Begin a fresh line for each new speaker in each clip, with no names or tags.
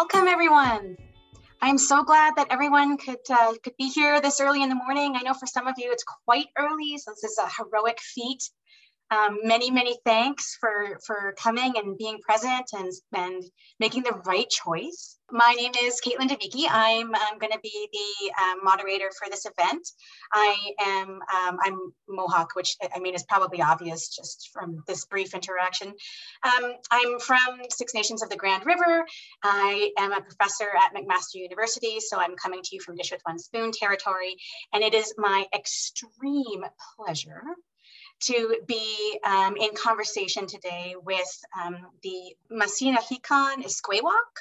Welcome, everyone. I'm so glad that everyone could uh, could be here this early in the morning. I know for some of you it's quite early, so this is a heroic feat um, many, many thanks for, for coming and being present and, and making the right choice. My name is Caitlin Debicki. I'm, I'm going to be the um, moderator for this event. I am um, I'm Mohawk, which I mean is probably obvious just from this brief interaction. Um, I'm from Six Nations of the Grand River. I am a professor at McMaster University, so I'm coming to you from Dish with One Spoon territory, and it is my extreme pleasure to be um, in conversation today with um, the Masinahikan Iskwêwak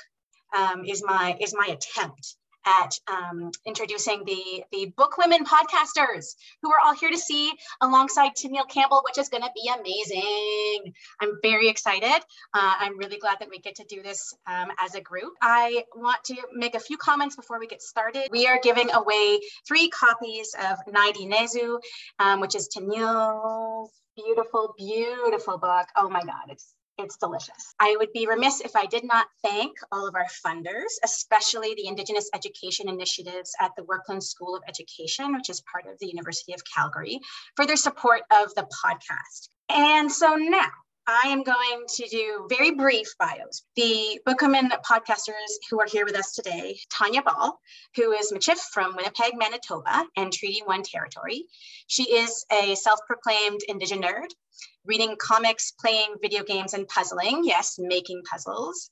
um, is my is my attempt at um, introducing the, the book women podcasters who are all here to see alongside Tenille Campbell, which is going to be amazing. I'm very excited. Uh, I'm really glad that we get to do this um, as a group. I want to make a few comments before we get started. We are giving away three copies of nedí nezų, um, which is Tenille's beautiful, beautiful book. Oh my God, it's it's delicious. I would be remiss if I did not thank all of our funders, especially the Indigenous Education Initiatives at the Werklund School of Education, which is part of the University of Calgary, for their support of the podcast. And so now I am going to do very brief bios. The Bookman podcasters who are here with us today, Tanya Ball, who is Michif from Winnipeg, Manitoba and Treaty One territory. She is a self-proclaimed Indigenous nerd reading comics, playing video games, and puzzling. Yes, making puzzles.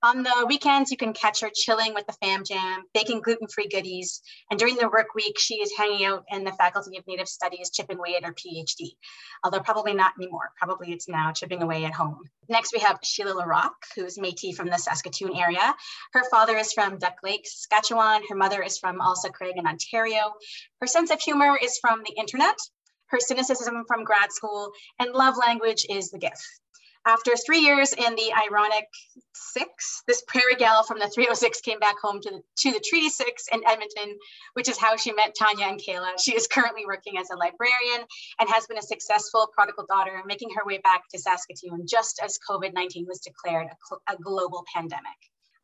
On the weekends, you can catch her chilling with the fam jam, baking gluten-free goodies. And during the work week, she is hanging out in the Faculty of Native Studies, chipping away at her PhD. Although probably not anymore. Probably it's now chipping away at home. Next, we have Sheila Larocque, who's Métis from the Saskatoon area. Her father is from Duck Lake, Saskatchewan. Her mother is from Ailsa Craig in Ontario. Her sense of humor is from the internet her cynicism from grad school, and love language is the gift. After three years in the ironic six, this prairie gal from the 306 came back home to the, to the Treaty Six in Edmonton, which is how she met Tanya and Kayla. She is currently working as a librarian and has been a successful prodigal daughter, making her way back to Saskatoon just as COVID 19 was declared a, a global pandemic.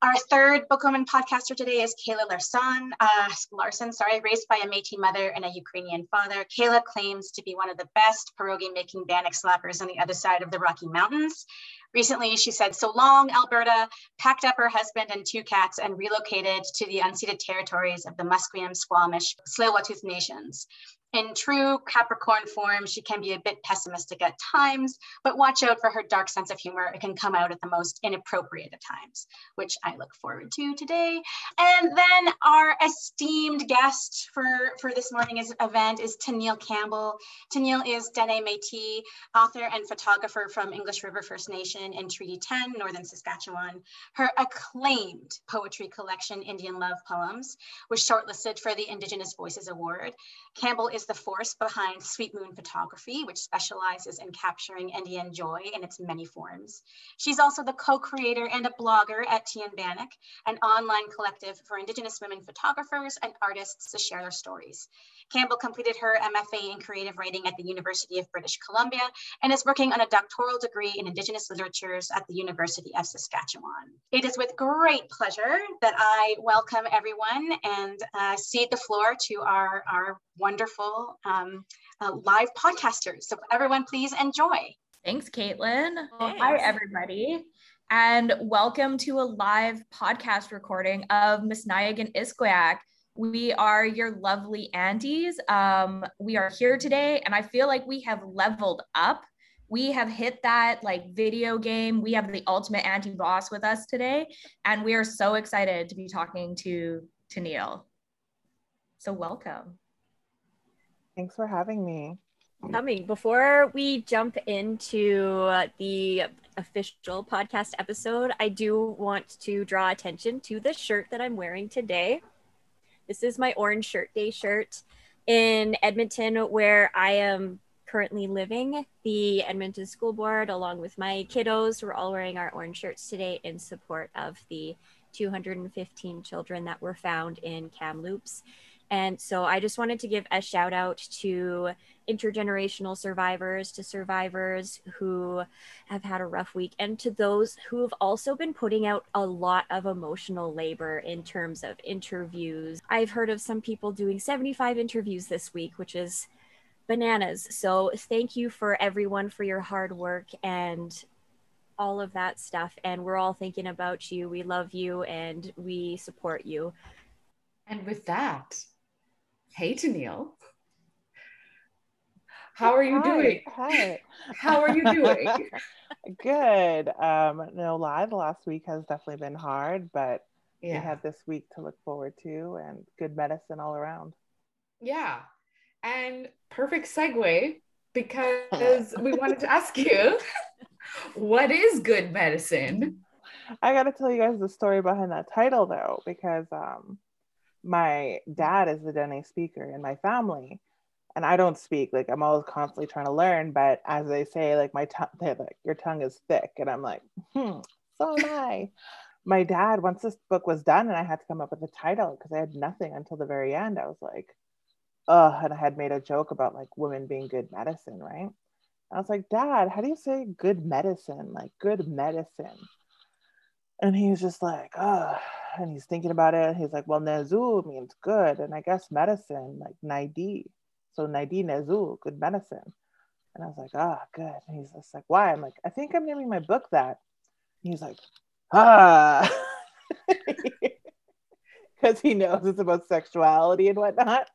Our third Bookwoman podcaster today is Kayla Larson, uh, Larson, sorry, raised by a Métis mother and a Ukrainian father. Kayla claims to be one of the best pierogi making bannock slappers on the other side of the Rocky Mountains. Recently, she said, so long, Alberta, packed up her husband and two cats and relocated to the unceded territories of the Musqueam, Squamish, Tsleil-Waututh nations. In true Capricorn form, she can be a bit pessimistic at times, but watch out for her dark sense of humor. It can come out at the most inappropriate of times, which I look forward to today. And then our esteemed guest for, for this morning's event is Tenille Campbell. Tenille is Dene Métis, author and photographer from English River First Nation in Treaty 10, Northern Saskatchewan. Her acclaimed poetry collection, Indian Love Poems, was shortlisted for the Indigenous Voices Award. Campbell is the force behind Sweet Moon Photography, which specializes in capturing Indian joy in its many forms. She's also the co-creator and a blogger at Tea & Bannock, an online collective for Indigenous women photographers and artists to share their stories. Campbell completed her MFA in creative writing at the University of British Columbia and is working on a doctoral degree in Indigenous literatures at the University of Saskatchewan. It is with great pleasure that I welcome everyone and uh, cede the floor to our, our wonderful um, uh, live podcasters. So everyone please enjoy.
Thanks, Caitlin. Thanks. Hi, everybody and welcome to a live podcast recording of Miss Misnayagan Iskwak. We are your lovely aunties. Um, we are here today, and I feel like we have leveled up. We have hit that like video game. We have the ultimate anti boss with us today, and we are so excited to be talking to to Neil. So welcome.
Thanks for having me.
Coming before we jump into the official podcast episode, I do want to draw attention to the shirt that I'm wearing today. This is my Orange Shirt Day shirt in Edmonton, where I am currently living. The Edmonton School Board, along with my kiddos, we're all wearing our orange shirts today in support of the 215 children that were found in Kamloops And so I just wanted to give a shout out to intergenerational survivors, to survivors who have had a rough week, and to those who have also been putting out a lot of emotional labor in terms of interviews. I've heard of some people doing 75 interviews this week, which is bananas. So thank you for everyone for your hard work and all of that stuff. And we're all thinking about you. We love you and we support you.
And with that, hey Tenille. How are you
Hi,
doing?
Hi.
How are you doing?
Good. Um, no lie, the last week has definitely been hard, but
Yeah.
we had this week to look forward to and good medicine all around.
Yeah. And perfect segue because we wanted to ask you what is good medicine?
I gotta tell you guys the story behind that title though, because um my dad is the Dene speaker in my family. And I don't speak, like I'm always constantly trying to learn, but as they say, like my tongue, like, your tongue is thick. And I'm like, hmm, so am I. my dad, once this book was done and I had to come up with a title because I had nothing until the very end, I was like, oh, and I had made a joke about like women being good medicine, right? I was like, Dad, how do you say good medicine? Like good medicine. And he was just like, oh, and he's thinking about it. He's like, well, nezų means good. And I guess medicine, like nedí. So nedí nezų, good medicine. And I was like, ah, good. And he's just like, why? I'm like, I think I'm naming my book that. And he's like, ah. Because he knows it's about sexuality and whatnot.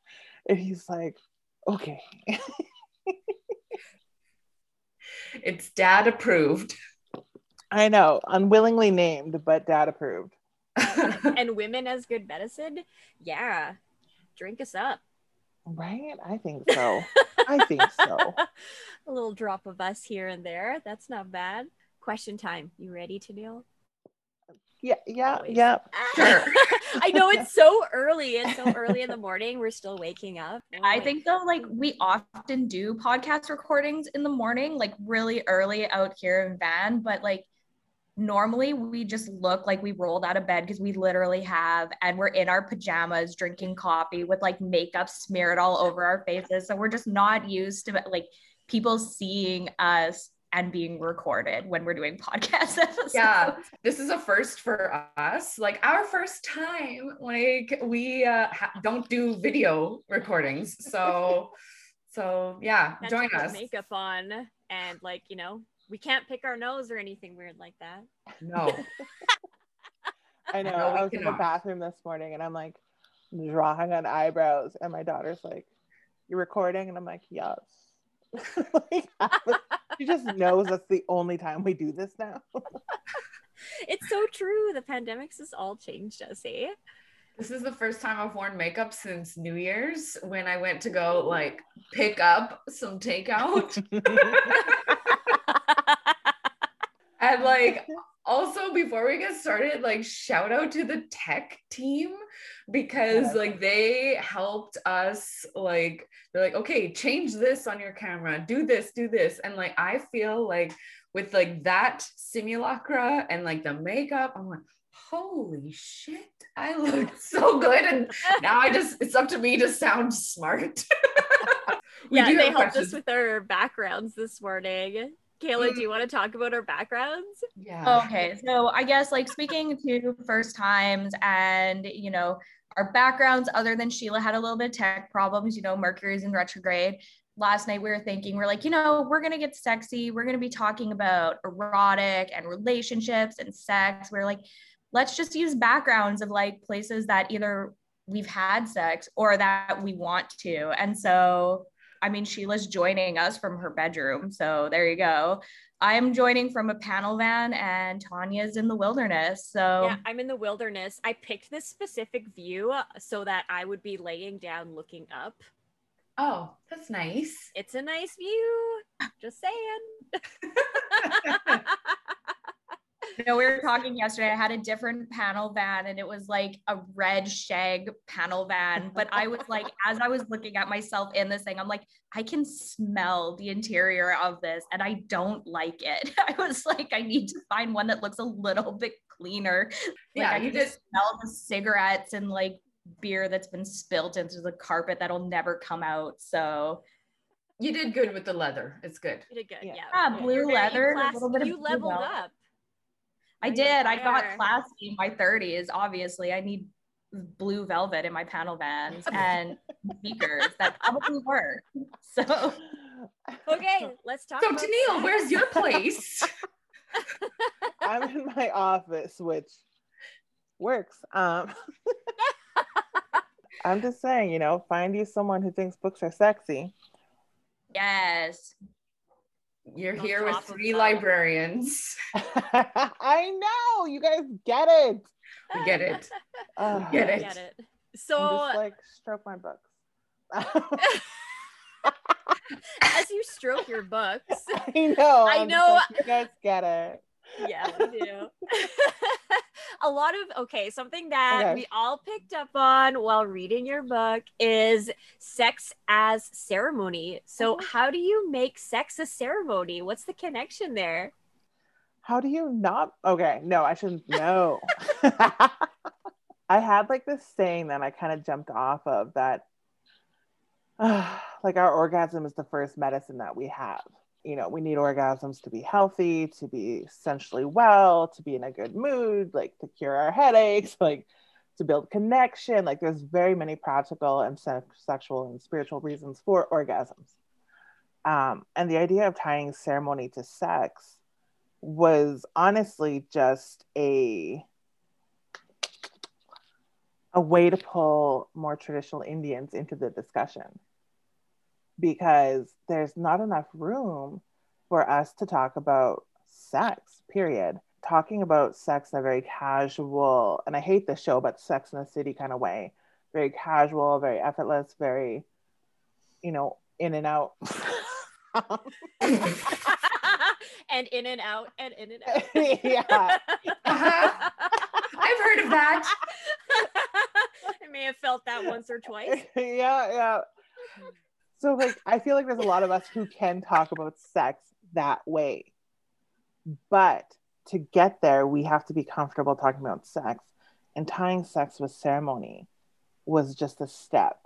And he's like, okay.
It's dad approved.
I know, unwillingly named, but dad approved.
and women as good medicine? Yeah. Drink us up.
Right? I think so. I think so.
a little drop of us here and there. That's not bad. Question time. You ready to deal?
Yeah, yeah,
Always.
yeah. Ah!
Sure.
I know it's so early. It's so early in the morning. We're still waking up. Oh
I
my-
think though, like we often do podcast recordings in the morning, like really early out here in Van, but like normally we just look like we rolled out of bed because we literally have and we're in our pajamas drinking coffee with like makeup smeared all over our faces. So we're just not used to like people seeing us and being recorded when we're doing podcast episodes.
yeah this is a first for us like our first time like we uh, ha- don't do video recordings so so yeah
Can't
join us
Makeup on and like you know we can't pick our nose or anything weird like that.
no
I know.
No,
I was in the bathroom this morning and I'm like drawing on eyebrows, and my daughter's like, You're recording? And I'm like, Yes. like, she just knows that's the only time we do this now.
It's so true. The pandemics has all changed us, eh?
this is the first time i've worn makeup since new year's when i went to go like pick up some takeout and like also before we get started like shout out to the tech team because like they helped us like they're like okay change this on your camera. Do this do this. And like i feel like with like that simulacra and like the makeup i'm like holy shit i look so good. And now i just it's up to me to sound smart. We
yeah, they helped
questions.
us with our backgrounds this morning. Kayla, do mm. you want to talk about our backgrounds?
yeah
Okay, so I guess like speaking to first times and you know our backgrounds, other than Sheila had a little bit of tech problems, you know, Mercury's in retrograde. Last night we were thinking, we're like, you know, we're gonna get sexy. We're gonna be talking about erotic and relationships and sex. We're like, let's just use backgrounds of like places that either we've had sex or that we want to. And so I mean, Sheila's joining us from her bedroom. So there you go. I'm joining from a panel van and Tanya's in the wilderness. So
Yeah, I'm in the wilderness. I picked this specific view uh, so that I would be laying down looking up.
oh that's nice
It's a nice view. Just saying.
you know, we were talking yesterday. I had a different panel van and it was like a red shag panel van. But I was like, as I was looking at myself in this thing, I'm like, I can smell the interior of this and I don't like it. I was like, I need to find one that looks a little bit cleaner. Like
Yeah,
I
you
can just smell the cigarettes and like beer that's been spilt into the carpet that'll never come out. So
you did good with the leather. It's good.
You did good. Yeah.
Yeah, blue leather.
Class-
a little bit of
you
blue
leveled up.
I did. I got classy in my 30s. Obviously, I need blue velvet in my panel vans and speakers that probably work. So
Okay, let's talk.
So
about
Tenille,
sex.
where's your place?
I'm in my office, which works. Um, I'm just saying, you know, find you someone who thinks books are sexy.
yes,
You're
On
here with three librarians.
I know you guys get it.
We get it.
Ugh,
Get it.
Get it.
I'm
So
just like stroke my books.
as you stroke your books,
I know.
I know.
like, you guys get it.
Yeah, we do. a lot of okay, something that
Okay.
we all picked up on while reading your book is sex as ceremony. So,
Mhm.
how do you make sex a ceremony? What's the connection there?
How do you not? Okay, no, I shouldn't. No. I had like this saying that I kind of jumped off of that, like our orgasm is the first medicine that we have. You know, we need orgasms to be healthy, to be essentially well, to be in a good mood, like to cure our headaches, like to build connection. Like there's very many practical and se- sexual and spiritual reasons for orgasms. Um, and the idea of tying ceremony to sex was honestly just a a way to pull more traditional Indians into the discussion because there's not enough room for us to talk about sex, period. Talking about sex in a very casual, and I hate this show, but sex in the city kind of way, very casual, very effortless, very, you know, in and out.
and in and out, and in and out.
yeah.
Uh-huh. I've heard of that.
I may have felt that once or twice.
yeah, yeah. So like I feel like there's a lot of us who can talk about sex that way. But to get there, we have to be comfortable talking about sex. And tying sex with ceremony was just a step.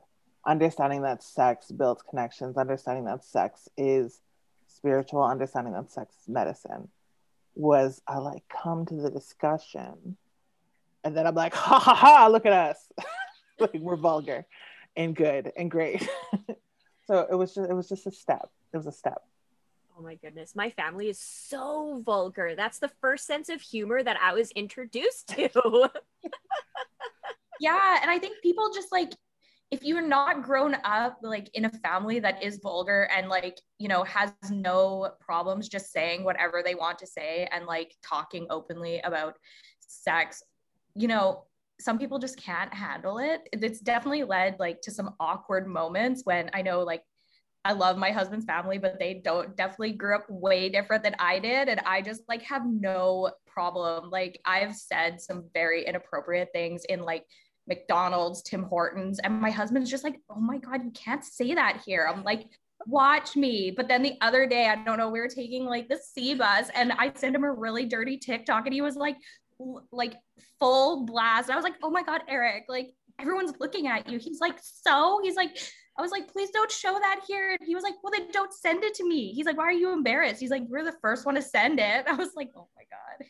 Understanding that sex builds connections, understanding that sex is spiritual, understanding that sex is medicine was I like come to the discussion. And then I'm like, ha ha ha, look at us. like we're vulgar and good and great. so it was just it was just a step. It was a step.
Oh my goodness, my family is so vulgar. That's the first sense of humor that I was introduced to.
yeah, and I think people just like if you're not grown up like in a family that is vulgar and like you know has no problems just saying whatever they want to say and like talking openly about sex you know some people just can't handle it it's definitely led like to some awkward moments when i know like i love my husband's family but they don't definitely grew up way different than i did and i just like have no problem like i've said some very inappropriate things in like McDonald's, Tim Hortons. And my husband's just like, oh my God, you can't say that here. I'm like, watch me. But then the other day, I don't know, we were taking like the C bus and I sent him a really dirty TikTok and he was like, like full blast. I was like, oh my God, Eric, like everyone's looking at you. He's like, so he's like, I was like, please don't show that here. And he was like, well, then don't send it to me. He's like, why are you embarrassed? He's like, you're the first one to send it. I was like, oh my God.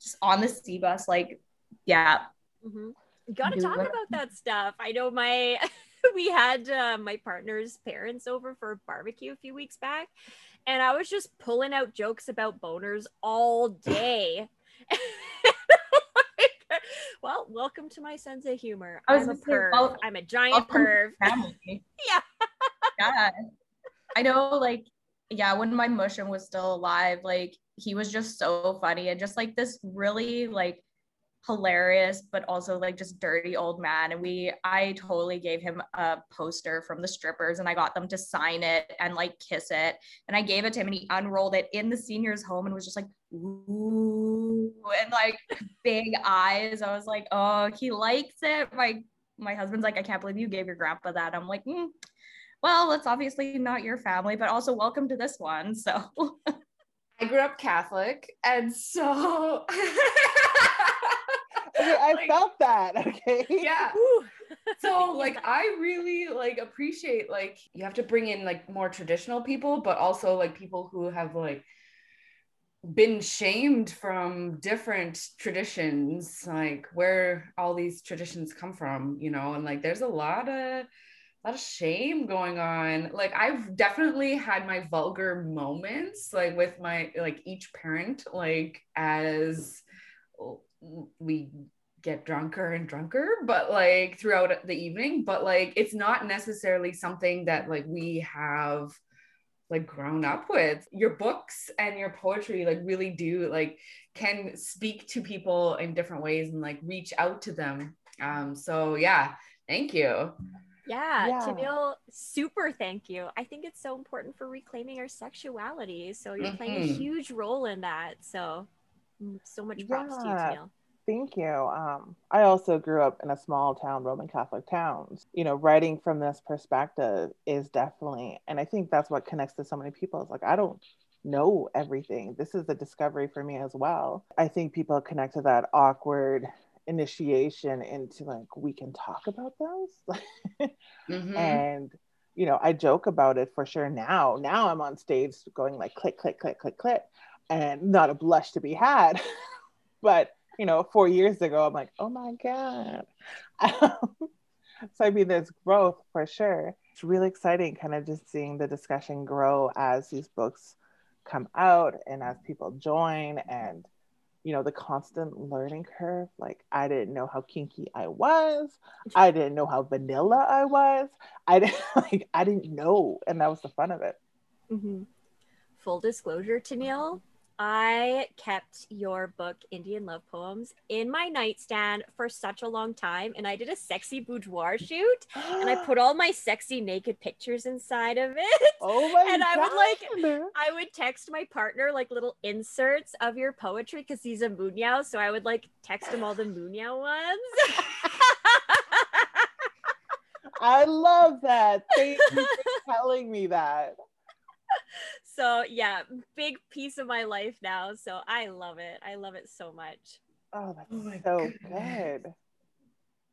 Just on the C bus, like, yeah,
Mhm. Gotta
Do
talk
what-
about that stuff. I know my we had uh, my partner's parents over for a barbecue a few weeks back, and I was just pulling out jokes about boners all day. Well, welcome to my sense of humor.
I was
I'm a perv.
wel-
I'm a giant perv.
family.
Yeah.
yeah. I know, like, yeah, when my mushroom was still alive, like, he was just so funny and just like this really, like, hilarious, but also like just dirty old man. And we, I totally gave him a poster from the strippers and I got them to sign it and like kiss it. And I gave it to him and he unrolled it in the senior's home and was just like, ooh, and like big eyes. I was like, oh, he likes it. My my husband's like, I can't believe you gave your grandpa that. I'm like, mm, well, that's obviously not your family, but also welcome to this one. So
I grew up Catholic, and so
Okay, I
Like,
felt that. Okay.
yeah. So like I really like appreciate like you have to bring in like more traditional people, but also like people who have like been shamed from different traditions, like where all these traditions come from, you know, and like there's a lot of a lot of shame going on. Like I've definitely had my vulgar moments, like with my like each parent, like as we get drunker and drunker but like throughout the evening but like it's not necessarily something that like we have like grown up with your books and your poetry like really do like can speak to people in different ways and like reach out to them um so yeah thank you
yeah, yeah. Tenille, super thank you. I think it's so important for reclaiming our sexuality. So you're mm-hmm. playing a mm-hmm. huge role in that. So so much props yeah. to you, Tenille.
Thank you. Um, I also grew up in a small town, Roman Catholic towns. You know, writing from this perspective is definitely, and I think that's what connects to so many people. It's like, I don't know everything. This is a discovery for me as well. I think people connect to that awkward initiation into like, we can talk about those. mm-hmm. And, you know, I joke about it for sure now. Now I'm on stage going like click, click, click, click, click, and not a blush to be had. but you know, four years ago, I'm like, oh my God. so I mean, there's growth for sure. It's really exciting kind of just seeing the discussion grow as these books come out and as people join and you know the constant learning curve like i didn't know how kinky i was i didn't know how vanilla i was i didn't like i didn't know and that was the fun of it
mm-hmm. full disclosure Tenille I kept your book, Indian Love Poems, in my nightstand for such a long time. And I did a sexy boudoir shoot and I put all my sexy naked pictures inside of it.
Oh my
And
I
would like, I would text my partner like little inserts of your poetry because he's a Munyao. So I would like text him all the Munyao ones.
I love that. Thank you for telling me that
so yeah, big piece of my life now. So I love it. I love it so much.
Oh, that's oh so good.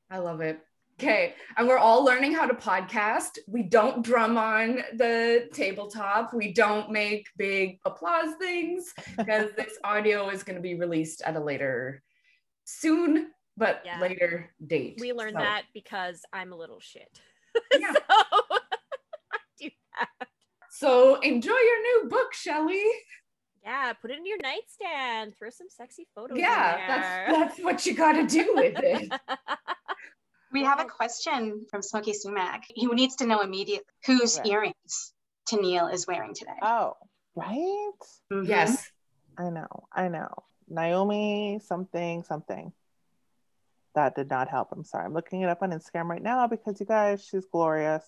I love it. Okay. And we're all learning how to podcast. We don't drum on the tabletop. We don't make big applause things because this audio is going to be released at a later, soon, but yeah. later date.
We learned so. that because I'm a little shit. Yeah. so
so enjoy your new book, Shelly.
Yeah, put it in your nightstand. Throw some sexy photos.
Yeah, that's that's what you got to do with it.
we have a question from Smokey Sumac. He needs to know immediately whose right. earrings Tenille is wearing today.
Oh, right?
Mm-hmm. Yes.
I know. I know. Naomi something something. That did not help. I'm sorry. I'm looking it up on Instagram right now because you guys, she's glorious.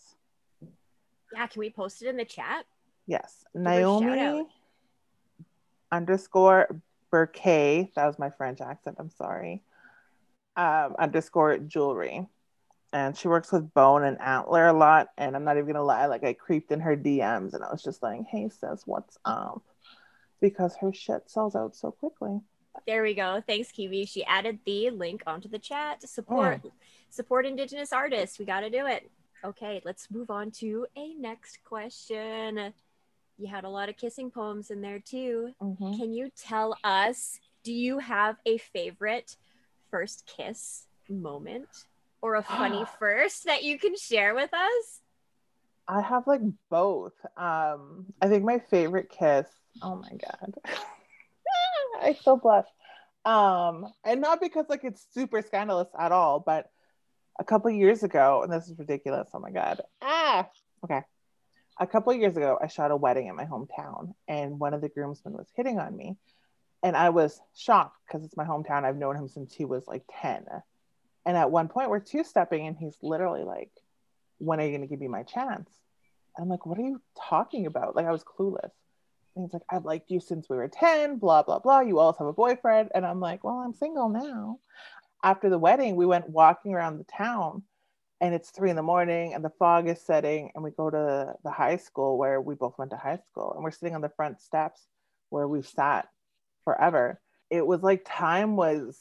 Yeah, can we post it in the chat?
Yes. Give Naomi underscore Burke. That was my French accent. I'm sorry. Um, underscore jewelry. And she works with Bone and Antler a lot. And I'm not even gonna lie, like I creeped in her DMs and I was just like, hey sis, what's up? Because her shit sells out so quickly.
There we go. Thanks, Kiwi. She added the link onto the chat to support mm. support indigenous artists. We gotta do it. Okay, let's move on to a next question. You had a lot of kissing poems in there too. Mm-hmm. Can you tell us, do you have a favorite first kiss moment or a funny first that you can share with us?
I have like both. Um, I think my favorite kiss, oh my God. I so blush. Um, and not because like it's super scandalous at all, but a couple years ago, and this is ridiculous. Oh my god. Ah. Okay. A couple years ago, I shot a wedding in my hometown, and one of the groomsmen was hitting on me, and I was shocked because it's my hometown. I've known him since he was like ten, and at one point we're two stepping, and he's literally like, "When are you going to give me my chance?" I'm like, "What are you talking about?" Like I was clueless. And he's like, I've liked you since we were 10, blah, blah, blah. You always have a boyfriend. And I'm like, well, I'm single now after the wedding, we went walking around the town and it's three in the morning and the fog is setting and we go to the high school where we both went to high school and we're sitting on the front steps where we've sat forever. It was like time was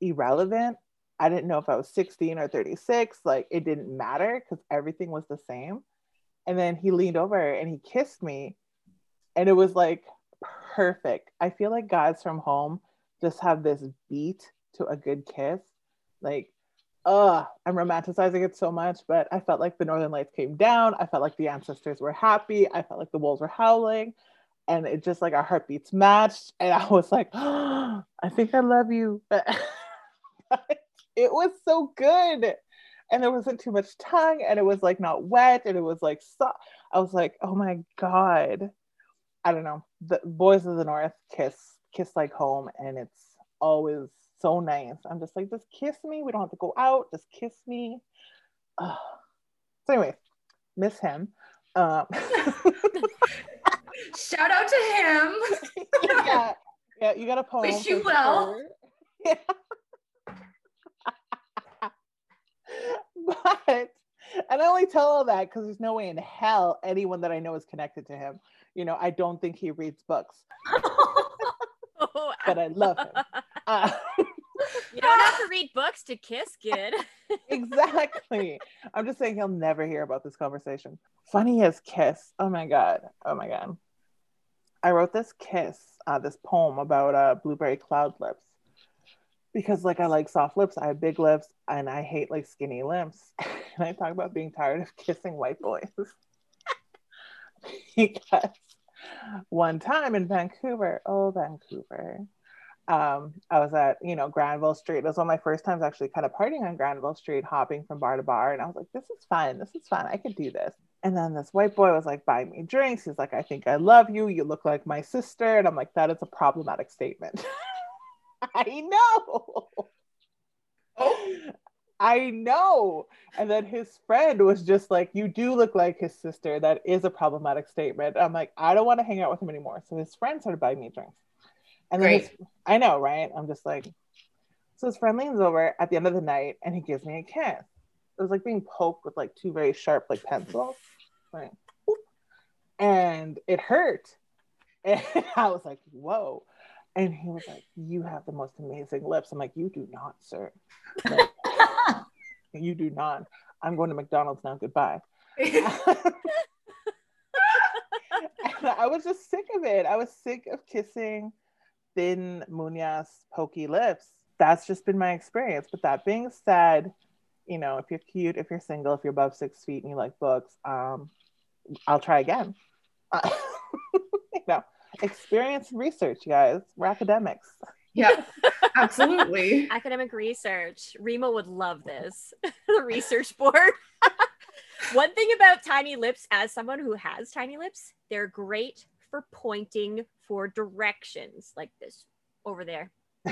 irrelevant I didn't know if I was 16 or 36. Like it didn't matter because everything was the same. And then he leaned over and he kissed me. And it was like perfect. I feel like guys from home just have this beat to a good kiss. Like, uh, I'm romanticizing it so much, but I felt like the Northern Lights came down. I felt like the ancestors were happy. I felt like the wolves were howling. And it just like our heartbeats matched. And I was like, oh, I think I love you. it was so good. And there wasn't too much tongue, and it was like not wet, and it was like soft. I was like, oh my God. I don't know. The boys of the north kiss, kiss like home, and it's always so nice. I'm just like, just kiss me. We don't have to go out. Just kiss me. Uh, so anyway, miss him. Um,
Shout out to him.
yeah, yeah, you got a poem.
Wish you well.
Sure. Yeah. but and I only tell all that because there's no way in hell anyone that I know is connected to him. You know, I don't think he reads books, but I love him. Uh,
you don't have to read books to kiss, kid.
exactly. I'm just saying he'll never hear about this conversation. Funny as kiss. Oh my god. Oh my god. I wrote this kiss, uh, this poem about uh, blueberry cloud lips because like I like soft lips, I have big lips, and I hate like skinny lips. and I talk about being tired of kissing white boys because one time in Vancouver, oh Vancouver, um, I was at you know Granville Street. It was one of my first times actually kind of partying on Granville Street, hopping from bar to bar, and I was like, this is fun, this is fun, I could do this. And then this white boy was like buying me drinks. He's like, I think I love you. You look like my sister. And I'm like, that is a problematic statement. I know. Oh. I know. And then his friend was just like, You do look like his sister. That is a problematic statement. I'm like, I don't want to hang out with him anymore. So his friend started buying me drinks. And then his, I know, right? I'm just like, so his friend leans over at the end of the night and he gives me a kiss. It was like being poked with like two very sharp like pencils. Right. And it hurt. And I was like, whoa. And he was like, You have the most amazing lips. I'm like, You do not, sir. Like, you do not. I'm going to McDonald's now. Goodbye. and I was just sick of it. I was sick of kissing thin muñas, pokey lips. That's just been my experience. But that being said, you know, if you're cute, if you're single, if you're above six feet and you like books, um, I'll try again. Uh, you know, experience research, guys. We're academics.
Yeah, absolutely.
Academic research. Rima would love this. the research board. One thing about tiny lips, as someone who has tiny lips, they're great for pointing for directions like this over there.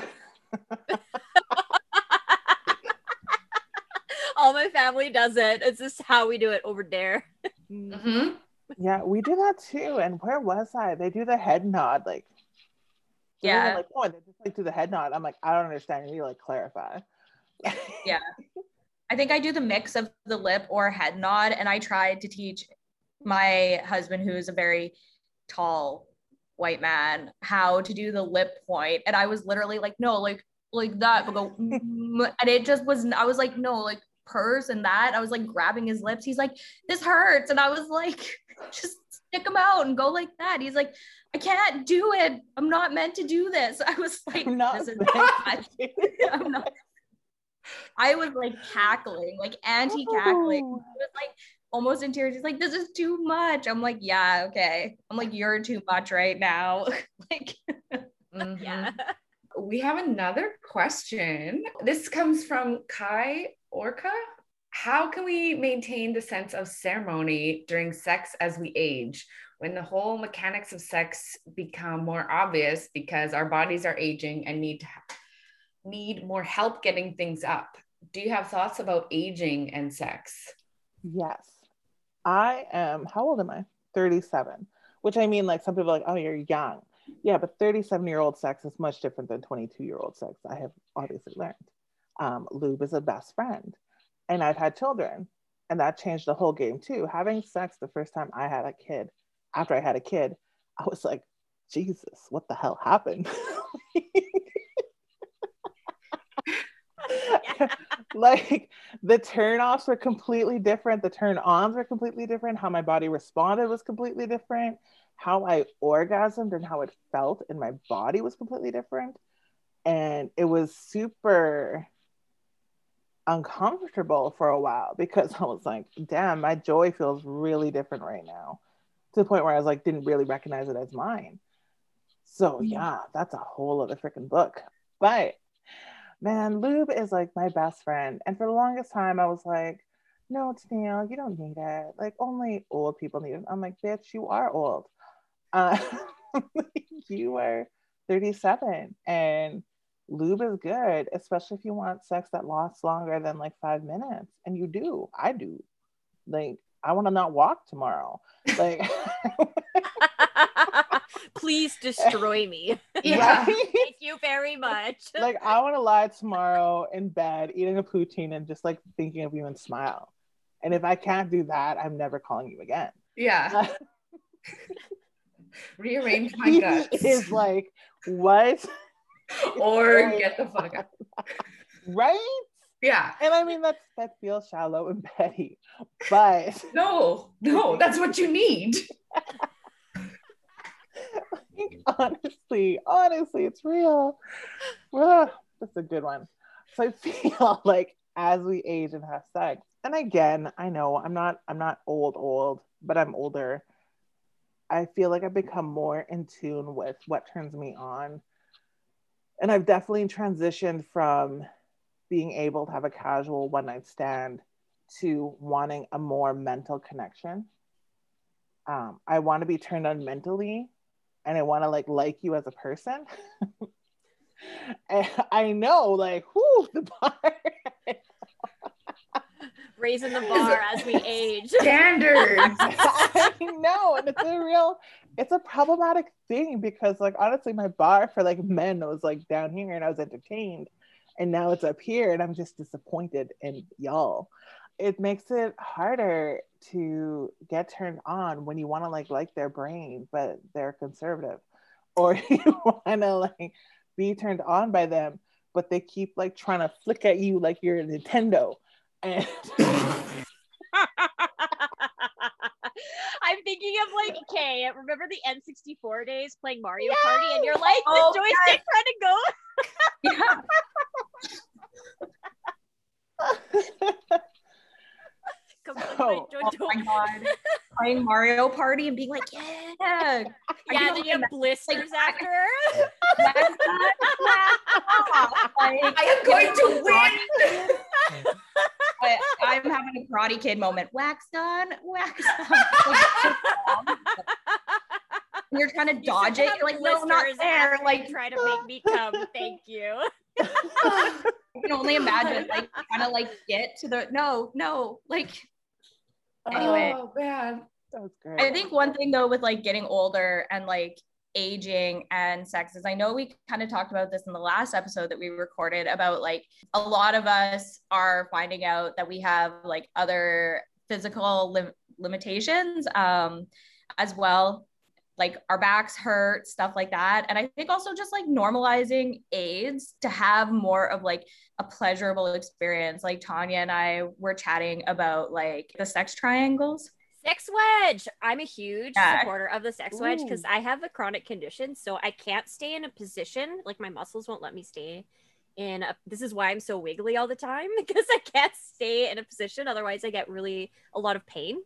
All my family does it. It's just how we do it over there.
Mm-hmm.
Yeah, we do that too. And where was I? They do the head nod, like
yeah,
like point. They just like do the head nod. I'm like, I don't understand. You like clarify.
yeah, I think I do the mix of the lip or head nod, and I tried to teach my husband, who is a very tall white man, how to do the lip point, and I was literally like, no, like like that, but go, mm-hmm. and it just was. I was like, no, like purse and that. I was like grabbing his lips. He's like, this hurts. And I was like, just stick them out and go like that. He's like, I can't do it. I'm not meant to do this. I was like, this is I'm not. I was like cackling, like anti-cackling. Oh. was like almost in tears. He's like, this is too much. I'm like, yeah, okay. I'm like, you're too much right now. like,
mm-hmm. yeah. We have another question. This comes from Kai Orca. How can we maintain the sense of ceremony during sex as we age? When the whole mechanics of sex become more obvious because our bodies are aging and need to need more help getting things up. Do you have thoughts about aging and sex?
Yes. I am, how old am I? 37, which I mean, like some people are like, oh, you're young. Yeah, but 37 year old sex is much different than 22 year old sex. I have obviously learned um, lube is a best friend. And I've had children, and that changed the whole game too. Having sex the first time I had a kid, after I had a kid, I was like, Jesus, what the hell happened? like the turn offs were completely different. The turn ons were completely different. How my body responded was completely different. How I orgasmed and how it felt in my body was completely different. And it was super uncomfortable for a while because I was like, damn, my joy feels really different right now. To the point where I was like, didn't really recognize it as mine. So mm-hmm. yeah, that's a whole other freaking book. But man, lube is like my best friend. And for the longest time, I was like, no, Tenille, you don't need it. Like only old people need it. I'm like, bitch, you are old. Uh, you are 37 and lube is good, especially if you want sex that lasts longer than like five minutes. And you do. I do. Like, I want to not walk tomorrow. Like,
please destroy me. Yeah. Thank you very much.
Like, I want to lie tomorrow in bed, eating a poutine and just like thinking of you and smile. And if I can't do that, I'm never calling you again.
Yeah. Rearrange my guts.
Is like, what?
or get the fuck out.
Right?
Yeah.
And I mean that's that feels shallow and petty. But
no, no, that's what you need.
honestly, honestly, it's real. That's a good one. So I feel like as we age and have sex, and again, I know I'm not I'm not old old, but I'm older. I feel like I've become more in tune with what turns me on and I've definitely transitioned from being able to have a casual one night stand to wanting a more mental connection. Um, I want to be turned on mentally and I want to like like you as a person. and I know like whoo the bar
raising the bar as we age.
Standards.
I know, and it's a real, it's a problematic thing because, like, honestly, my bar for like men was like down here, and I was entertained, and now it's up here, and I'm just disappointed in y'all. It makes it harder to get turned on when you want to like like their brain, but they're conservative, or you want to like be turned on by them, but they keep like trying to flick at you like you're a Nintendo and
I'm thinking of like, okay, remember the N64 days playing Mario! Party, and you're like oh, the joystick yes. trying
to go. so, oh, oh my god, playing Mario Party and being like, yeah,
yeah. Then you have blisters like, after.
like, I am going to win.
but I'm having a Karate Kid moment. Wax on, wax on. you're trying to dodge it. You're like, no, not there. Like,
try to make me come. Thank you.
I can only imagine, like, trying to like get to the no, no, like. Anyway,
oh man,
that was great.
I think one thing though with like getting older and like aging and sex is I know we kind of talked about this in the last episode that we recorded about like a lot of us are finding out that we have like other physical lim- limitations um, as well like our backs hurt stuff like that and i think also just like normalizing aids to have more of like a pleasurable experience like tanya and i were chatting about like the sex triangles
Sex wedge. I'm a huge yeah. supporter of the sex wedge because I have a chronic condition. So I can't stay in a position, like my muscles won't let me stay in a, this is why I'm so wiggly all the time because I can't stay in a position. Otherwise, I get really a lot of pain.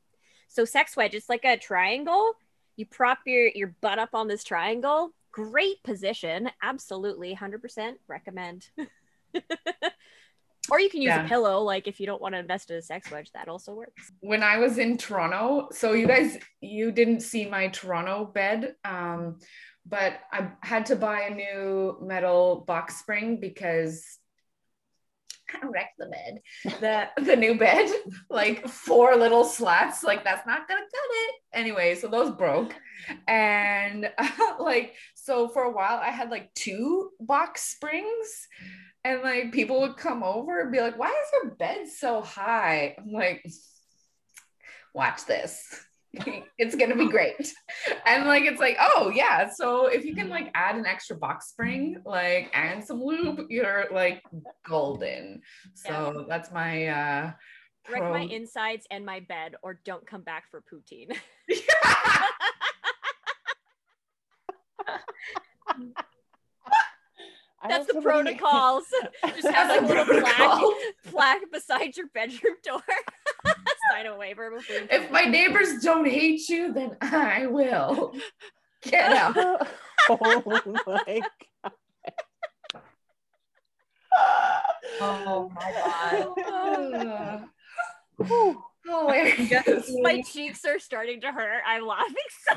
So sex wedge, it's like a triangle. You prop your, your butt up on this triangle. Great position. Absolutely. 100% recommend. Or you can use yeah. a pillow, like if you don't want to invest in a sex wedge, that also works.
When I was in Toronto, so you guys, you didn't see my Toronto bed, um, but I had to buy a new metal box spring because I wrecked the bed. The the new bed, like four little slats, like that's not gonna cut it. Anyway, so those broke, and uh, like so for a while I had like two box springs and like people would come over and be like, why is your bed so high? I'm like, watch this. it's gonna be great. And like it's like, oh yeah. So if you can like add an extra box spring, like and some lube, you're like golden. So yeah. that's my uh
wreck my insides and my bed or don't come back for poutine. That's the protocols. Just have like a little plaque, plaque beside your bedroom door. Sign a waiver before.
If my neighbors don't hate you, then I will. Get out. oh my god.
Oh my god.
Oh, my god. my cheeks are starting to hurt. I'm laughing so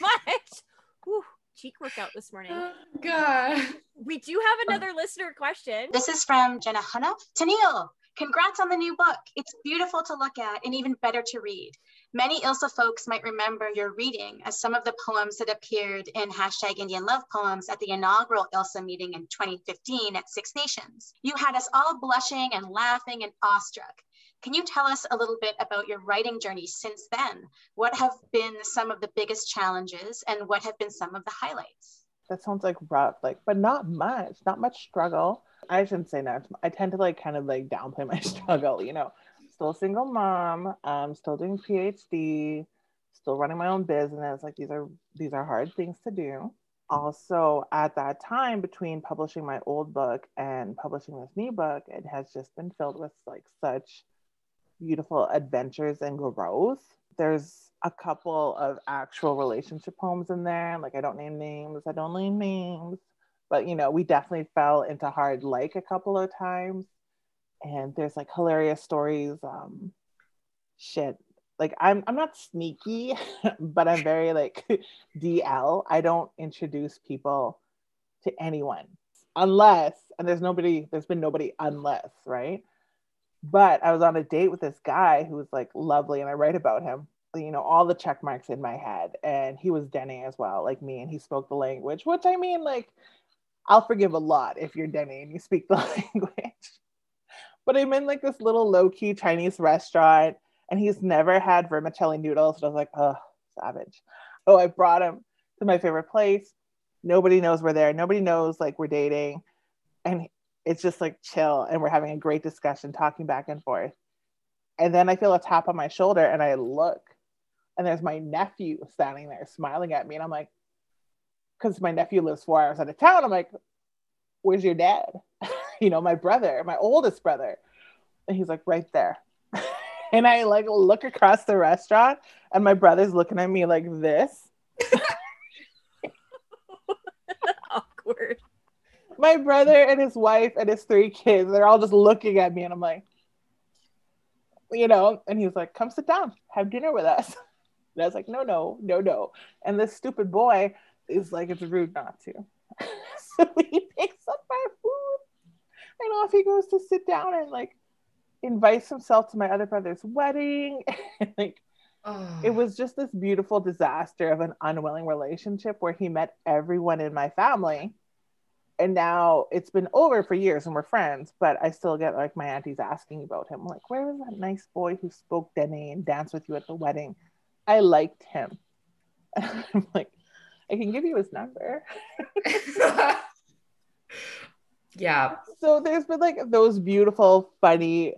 much. Whew cheek workout this morning. Oh,
God.
We do have another listener question.
This is from Jenna Hunoff. Tenille, congrats on the new book. It's beautiful to look at and even better to read. Many ILSA folks might remember your reading as some of the poems that appeared in hashtag Indian Love Poems at the inaugural ILSA meeting in 2015 at Six Nations. You had us all blushing and laughing and awestruck. Can you tell us a little bit about your writing journey since then? What have been some of the biggest challenges and what have been some of the highlights?
That sounds like rough, like, but not much, not much struggle. I shouldn't say that. I tend to like kind of like downplay my struggle, you know. Still a single mom, um, still doing PhD, still running my own business. Like these are these are hard things to do. Also, at that time between publishing my old book and publishing this new book, it has just been filled with like such beautiful adventures and growth. There's a couple of actual relationship poems in there. Like I don't name names, I don't name names, but you know, we definitely fell into hard like a couple of times. And there's like hilarious stories. Um, shit, like I'm I'm not sneaky, but I'm very like DL. I don't introduce people to anyone unless, and there's nobody, there's been nobody unless, right? But I was on a date with this guy who was like lovely, and I write about him. You know, all the check marks in my head, and he was Dene as well, like me, and he spoke the language. Which I mean, like, I'll forgive a lot if you're Dene and you speak the language. But I'm in like this little low key Chinese restaurant, and he's never had vermicelli noodles. So I was like, oh, savage. Oh, I brought him to my favorite place. Nobody knows we're there. Nobody knows like we're dating. And it's just like chill and we're having a great discussion talking back and forth and then i feel a tap on my shoulder and i look and there's my nephew standing there smiling at me. And i'm like because my nephew lives four hours out of town. I'm like where's your dad? You know my brother my oldest brother. And he's like right there. And i like look across the restaurant and my brother's looking at me like this.
Awkward.
My brother and his wife and his three kids, they're all just looking at me. And I'm like, you know, and he's like, come sit down, have dinner with us. And I was like, no, no, no, no. And this stupid boy is like, it's rude not to. so he picks up my food and off he goes to sit down and like invites himself to my other brother's wedding. and like, oh. it was just this beautiful disaster of an unwilling relationship where he met everyone in my family and now it's been over for years and we're friends, but I still get like my aunties asking about him. like, where was that nice boy who spoke Dene and danced with you at the wedding? I liked him. And I'm like, I can give you his number.
yeah.
So there's been like those beautiful, funny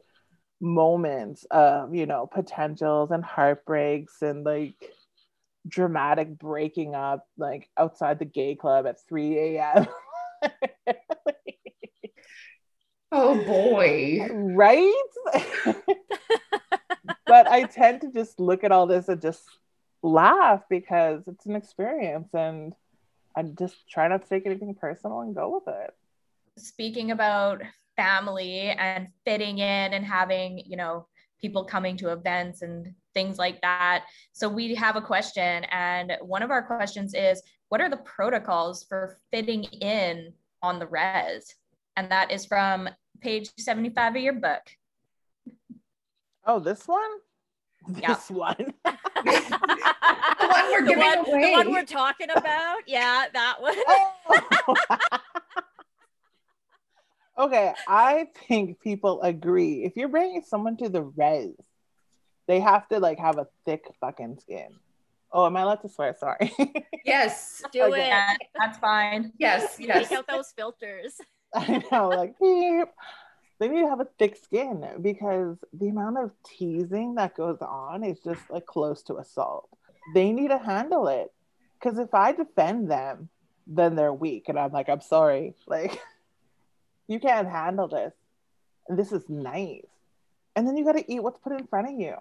moments of, you know, potentials and heartbreaks and like dramatic breaking up, like outside the gay club at 3 a.m.
oh boy.
Right? but I tend to just look at all this and just laugh because it's an experience and I just try not to take anything personal and go with it.
Speaking about family and fitting in and having, you know, people coming to events and things like that. So we have a question, and one of our questions is what are the protocols for fitting in on the res? And that is from page 75 of your book.
Oh, this one?
Yeah.
This one.
the, one we're the, one, the one we're talking about. Yeah, that one.
Oh. okay, I think people agree. If you're bringing someone to the res, They have to like have a thick fucking skin. Oh, am I allowed to swear? Sorry.
Yes.
Do
Okay.
it.
That's fine.
Yes. Yes.
Take out those filters.
I know, like beep. They need to have a thick skin because the amount of teasing that goes on is just like close to assault. They need to handle it. Because if I defend them, then they're weak. And I'm like, I'm sorry. Like, you can't handle this. And this is nice. And then you got to eat what's put in front of you.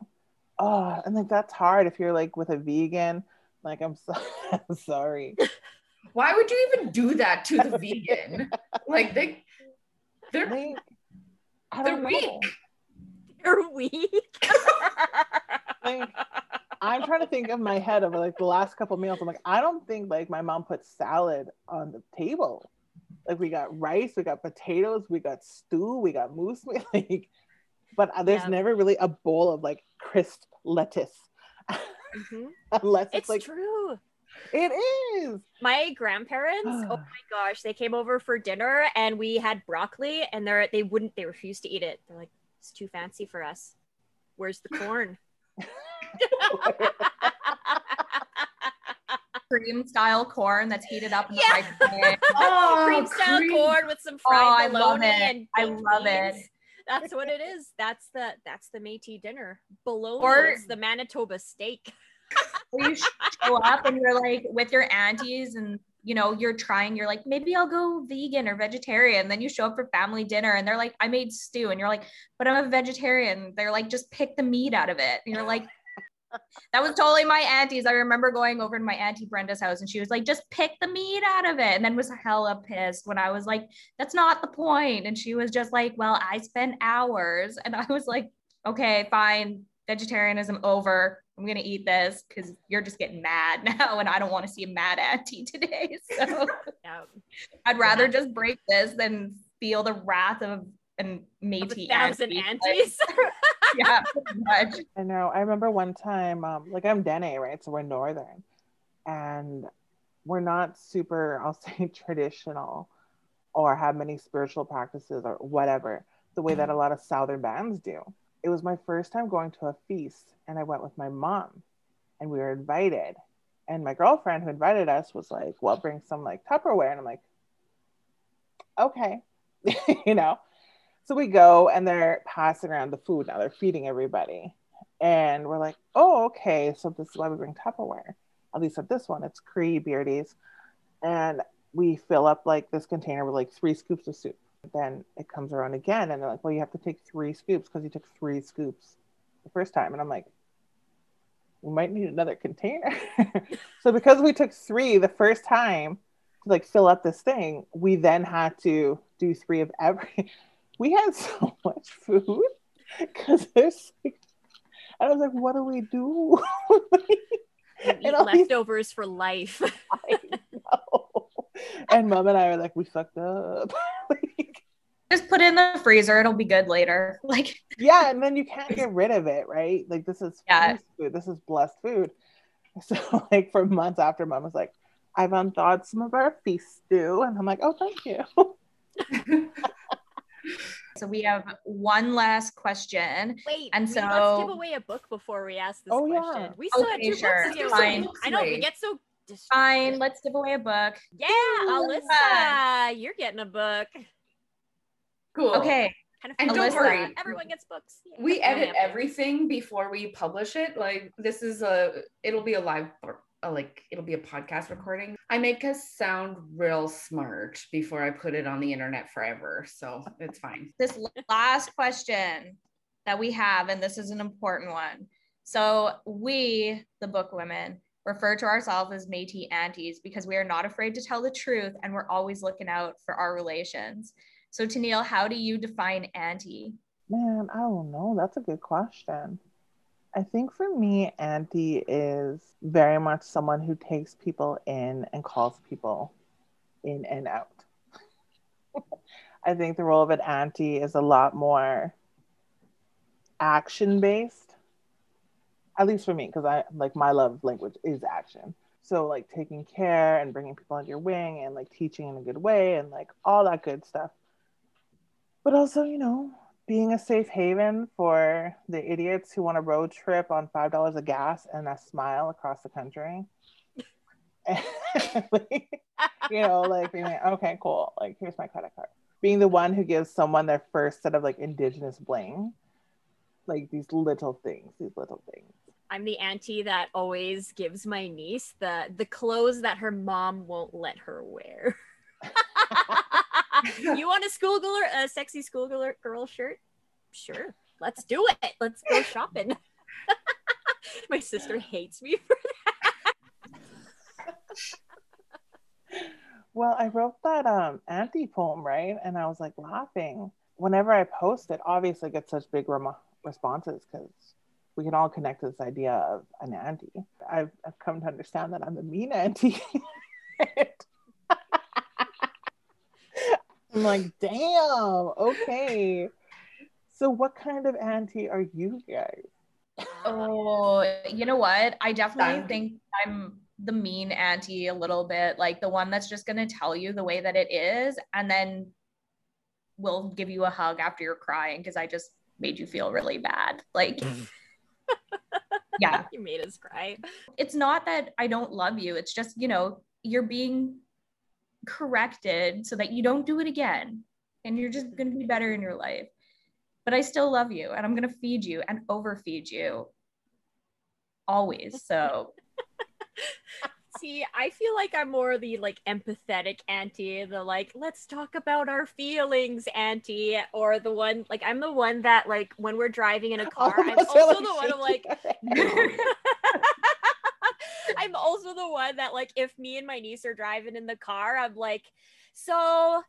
Oh, and like that's hard if you're like with a vegan. Like, I'm, so- I'm sorry.
Why would you even do that to the vegan? Like they, they're
Like, I
they're
know.
weak.
You're weak.
Like, I'm trying to think of my head of like the last couple meals. I'm like, I don't think like my mom put salad on the table. Like we got rice, we got potatoes, we got stew, we got moose meat. Like, but uh, there's
Yeah.
never really a bowl of like crisp lettuce,
Mhm.
unless it's,
It's
like
true.
It is.
My grandparents, oh my gosh, they came over for dinner and we had broccoli and they're they wouldn't they refused to eat it. They're like, it's too fancy for us. Where's the corn?
Cream style corn that's heated up in the
Yeah.
microwave.
Oh,
cream oh, style
cream.
corn with some
Oh,
fried
I love
bologna
it.
and
I
baked
love it.
That's what it is. That's the that's the Métis dinner. Bologna
Or-
is the Manitoba steak.
You show up and you're like with your aunties and you know you're trying you're like maybe i'll go vegan or vegetarian. Then you show up for family dinner and they're like i made stew. And you're like but i'm a vegetarian. They're like just pick the meat out of it. And you're like that was totally my aunties. I remember going over to my auntie brenda's house and she was like just pick the meat out of it. And then was hella pissed when i was like that's not the point. And she was just like well i spent hours. And i was like okay fine. Vegetarianism over i'm gonna eat this because you're just getting mad now and i don't want to see a mad auntie today so
Yeah.
i'd rather just break this than feel the wrath of an
Of a
Métis
thousand
auntie.
aunties.
yeah much
I know. I remember one time, um, like I'm Dene, right? So we're northern, and we're not super, I'll say, traditional, or have many spiritual practices or whatever, the way that a lot of southern bands do. It was my first time going to a feast, and I went with my mom, and we were invited. And my girlfriend who invited us was like, "Well, bring some like Tupperware," and I'm like, "Okay," you know. So we go and they're passing around the food now. They're feeding everybody. And we're like, oh, okay. So this is why we bring Tupperware. At least at this one, it's Cree Beardies. And we fill up like this container with like three scoops of soup. Then it comes around again and they're like, well, you have to take three scoops because you took three scoops the first time. And I'm like, we might need another container. so because we took three the first time to like fill up this thing, we then had to do three of every we had so much food because there's like, and I was like, what do we do? And all these-
leftovers for life.
And mom and I were like, we fucked up. Like,
just put it in the freezer it'll be good later like
yeah, and then you can't get rid of it, right? Like this is
Yeah.
food. This is blessed food. So like for months after, mom was like, I've unthawed some of our feast stew, and I'm like, oh, thank you.
so we have one last question
Wait,
And
so let's give away a book before we ask this
Oh, yeah.
question. We still
Okay,
had two
sure.
books to give
Fine.
away. I know we get so
fine let's give away a book
Yeah,
Ooh.
Alyssa, you're getting a book.
Cool.
okay
Kind of
And
feel
don't
uh,
worry.
everyone gets books. Yeah.
We edit
have
everything before we publish it. Like this is a, it'll be a live, a, uh, like it'll be a podcast recording. I make us sound real smart before I put it on the internet forever, so it's fine.
this last question that we have, and this is an important one. So we, the book women, refer to ourselves as Métis aunties because we are not afraid to tell the truth and we're always looking out for our relations. So Tenille, how do you define auntie?
Man, I don't know. That's a good question. I think for me, auntie is very much someone who takes people in and calls people in and out. I think the role of an auntie is a lot more action based, at least for me, because I like my love language is action. So, like taking care and bringing people under your wing and like teaching in a good way and like all that good stuff but also, you know, being a safe haven for the idiots who want a road trip on five dollars of gas and a smile across the country. you know, like being like, okay, cool. Like, here's my credit card. Being the one who gives someone their first set of like indigenous bling, like these little things, these little things.
I'm the auntie that always gives my niece the the clothes that her mom won't let her wear. you want a schoolgirl, a sexy schoolgirl girl shirt? Sure, let's do it. Let's go shopping. My sister hates me for that.
well, I wrote that um auntie poem right, and I was like laughing whenever I post it. Obviously, get such big responses because we can all connect to this idea of an auntie. I've, I've come to understand that I'm the mean auntie. I'm like, damn, okay. So, what kind of auntie are you guys?
Oh, you know what? I definitely think I'm the mean auntie a little bit, like the one that's just going to tell you the way that it is and then will give you a hug after you're crying because I just made you feel really bad. Like, yeah.
You made us cry.
It's not that I don't love you, it's just, you know, you're being corrected so that you don't do it again and you're just going to be better in your life. But i still love you and i'm going to feed you and overfeed you. Always so.
See i feel like i'm more the like empathetic auntie the like let's talk about our feelings auntie or the one like i'm the one that like when we're driving in a car i'm also the one i'm like I'm also the one that like if me and my niece are driving in the car, I'm like, so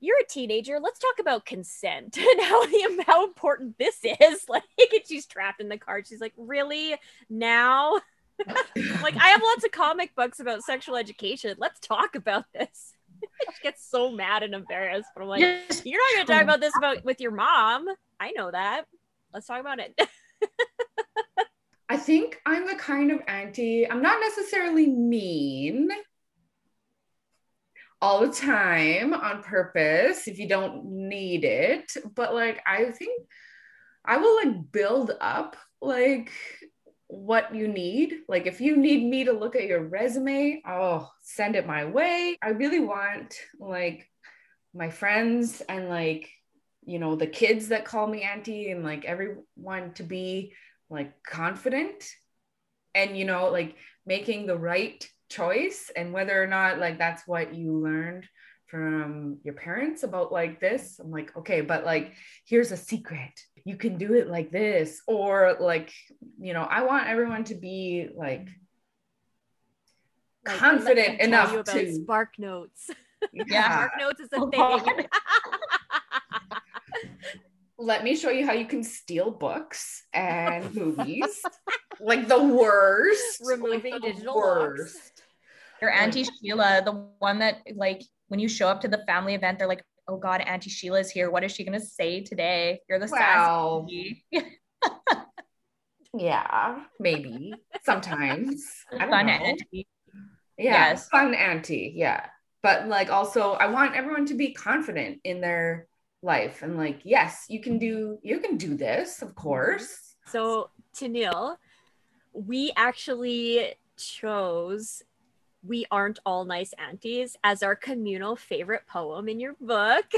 you're a teenager. Let's talk about consent and how the, how important this is. Like, and she's trapped in the car. She's like, really now? like, I have lots of comic books about sexual education. Let's talk about this. she gets so mad and embarrassed, but I'm like, you're not gonna talk oh, about this about with your mom. I know that. Let's talk about it.
I think I'm the kind of auntie, I'm not necessarily mean all the time on purpose if you don't need it, but like I think I will like build up like what you need. Like if you need me to look at your resume, I'll send it my way. I really want like my friends and like you know the kids that call me auntie and like everyone to be like confident and you know like making the right choice and whether or not like that's what you learned from your parents about like this i'm like okay but like here's a secret. You can do it like this. Or like you know i want everyone to be like, mm-hmm. like confident enough to
spark notes.
Yeah.
Spark notes is a oh, thing
let me show you how you can steal books and movies. like the worst.
Removing
like
the digital worst. Locks.
Your Auntie Sheila, the one that like when you show up to the family event, they're like, oh God, Auntie Sheila's here. What is she gonna say today? You're the wow.
yeah, maybe sometimes. fun auntie. Yeah, yes. fun auntie. Yeah. But like also I want everyone to be confident in their life. And like yes you can do you can do this of mm-hmm. course.
So Neil, we actually chose we aren't all nice aunties as our communal favorite poem in your book.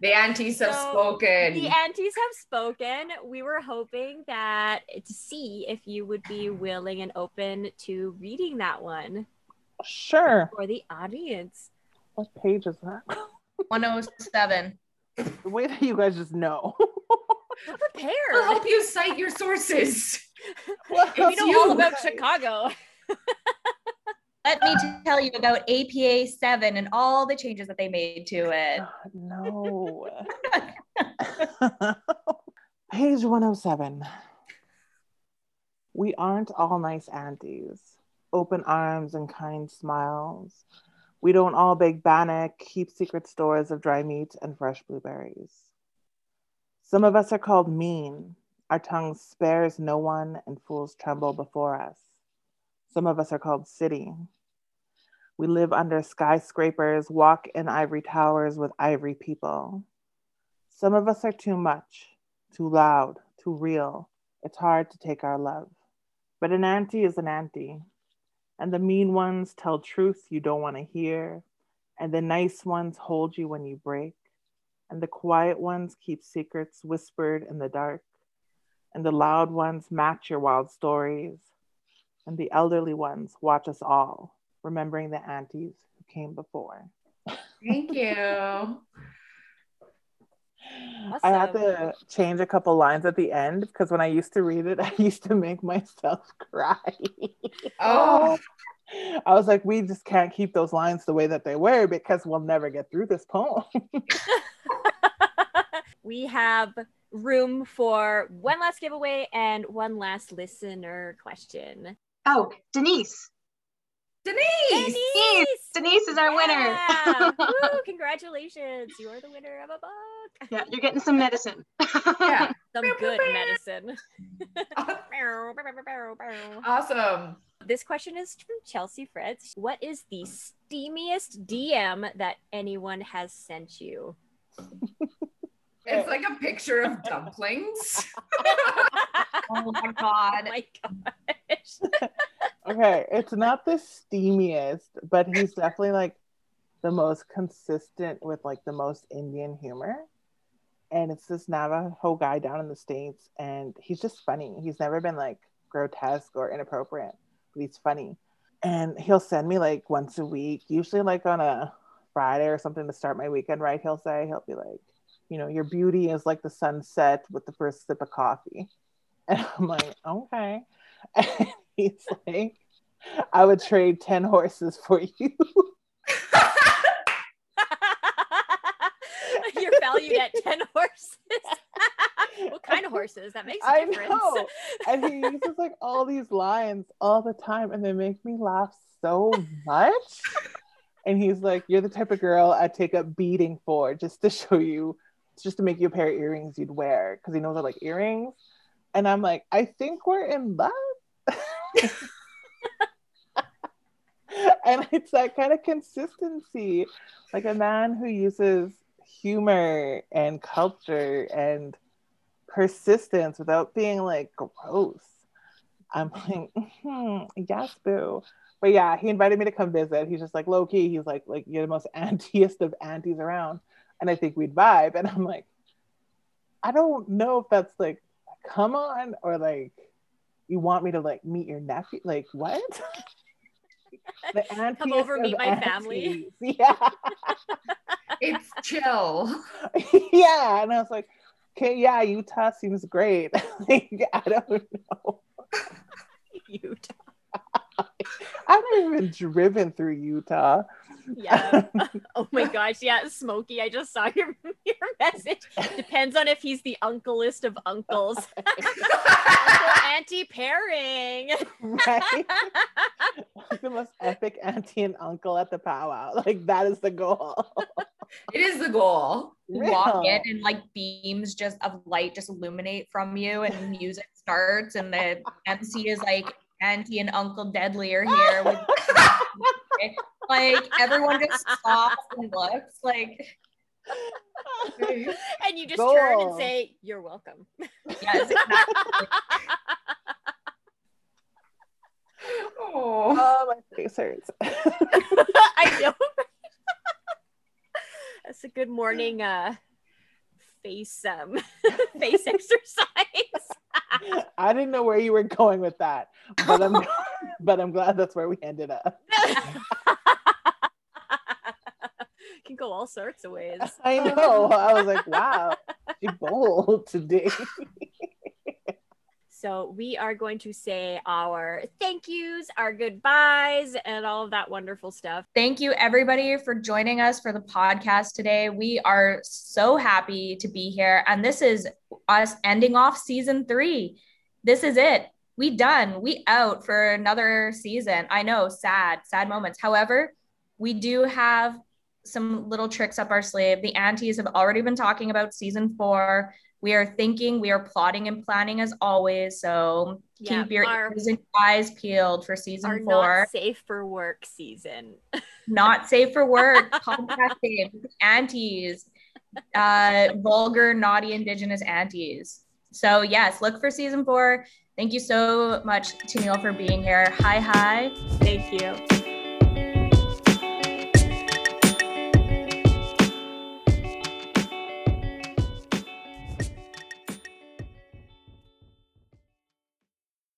The aunties have so spoken.
the aunties have spoken. We were hoping that to see if you would be willing and open to reading that one.
Sure.
For the audience.
What page is that?
107
the way that you guys just know.
We're prepared.
I'll help you cite your sources.
well, we know you. all about Chicago.
Let me tell you about APA 7 and all the changes that they made to uh, it.
no. Page 107. We aren't all nice aunties, open arms and kind smiles, we don't all bake bannock, keep secret stores of dry meat and fresh blueberries. Some of us are called mean. Our tongue spares no one, and fools tremble before us. Some of us are called city. We live under skyscrapers, walk in ivory towers with ivory people. Some of us are too much, too loud, too real. It's hard to take our love. But an auntie is an auntie. And the mean ones tell truths you don't want to hear. And the nice ones hold you when you break. And the quiet ones keep secrets whispered in the dark. And the loud ones match your wild stories. And the elderly ones watch us all, remembering the aunties who came before.
Thank you.
Awesome. I had to change a couple lines at the end because when I used to read it, I used to make myself cry.
Oh.
I was like, we just can't keep those lines the way that they were because we'll never get through this poem.
we have room for one last giveaway and one last listener question.
Oh, Denise.
Denise!
Denise! Denise is our
yeah. winner. Woo, congratulations. You are the winner of a book.
Yeah, you're getting some medicine.
yeah, some good medicine.
awesome.
This question is from Chelsea Fritz. What is the steamiest DM that anyone has sent you?
It's oh. like a picture of dumplings.
oh my god.
Oh my gosh.
okay, it's not the steamiest, but he's definitely like the most consistent with like the most Indian humor. And it's this Navajo guy down in the States, and he's just funny. He's never been like grotesque or inappropriate, but he's funny. And he'll send me like once a week, usually like on a Friday or something to start my weekend, right? He'll say, he'll be like, you know, your beauty is like the sunset with the first sip of coffee. And I'm like, okay. And he's like, I would trade 10 horses for you.
You're valued at 10 horses. what kind of horses? That makes a I difference. Know.
And he uses like all these lines all the time and they make me laugh so much. And he's like, You're the type of girl I'd take a beating for just to show you just to make you a pair of earrings you'd wear because he knows I like earrings. And I'm like, I think we're in love. and it's that kind of consistency, like a man who uses humor and culture and persistence without being like gross. I'm like, mm-hmm, yes, boo. But yeah, he invited me to come visit. He's just like low key. He's like, like you're the most auntiest of aunties around and I think we'd vibe. And I'm like, I don't know if that's like, come on, or like, you want me to like meet your nephew? Like, what?
the come over, meet my aunties. family.
Yeah.
it's chill.
yeah. And I was like, okay, yeah, Utah seems great. like, I don't know.
Utah.
I've never even driven through Utah.
Yeah. oh my gosh. Yeah, Smokey. I just saw your your message. Depends on if he's the uncleest of uncles. Uncle auntie pairing. Right.
the most epic auntie and uncle at the powwow. Like that is the goal.
it is the goal.
Real. Walk in and like beams just of light just illuminate from you and music starts and the MC is like auntie and uncle deadly are here with like everyone just stops and looks like
and you just turn and say you're welcome.
Yes
oh. oh my face hurts.
I know. That's a good morning uh face um face exercise.
I didn't know where you were going with that, but I'm but I'm glad that's where we ended up.
Can go all sorts of ways.
I um, know. I was like, wow, you bold today.
So we are going to say our thank yous, our goodbyes, and all of that wonderful stuff.
Thank you, everybody, for joining us for the podcast today. We are so happy to be here. And this is us ending off season three. This is it. We done. We out for another season. I know, sad, sad moments. However, we do have some little tricks up our sleeve. The aunties have already been talking about season four we are thinking, we are plotting and planning as always. So yeah, keep your our, ears and eyes peeled for season four.
Not safe for work season.
not safe for work. Podcast aunties. uh, vulgar, naughty Indigenous aunties. So yes, look for season four. Thank you so much, Neil, for being here. Hi, hi.
Thank you.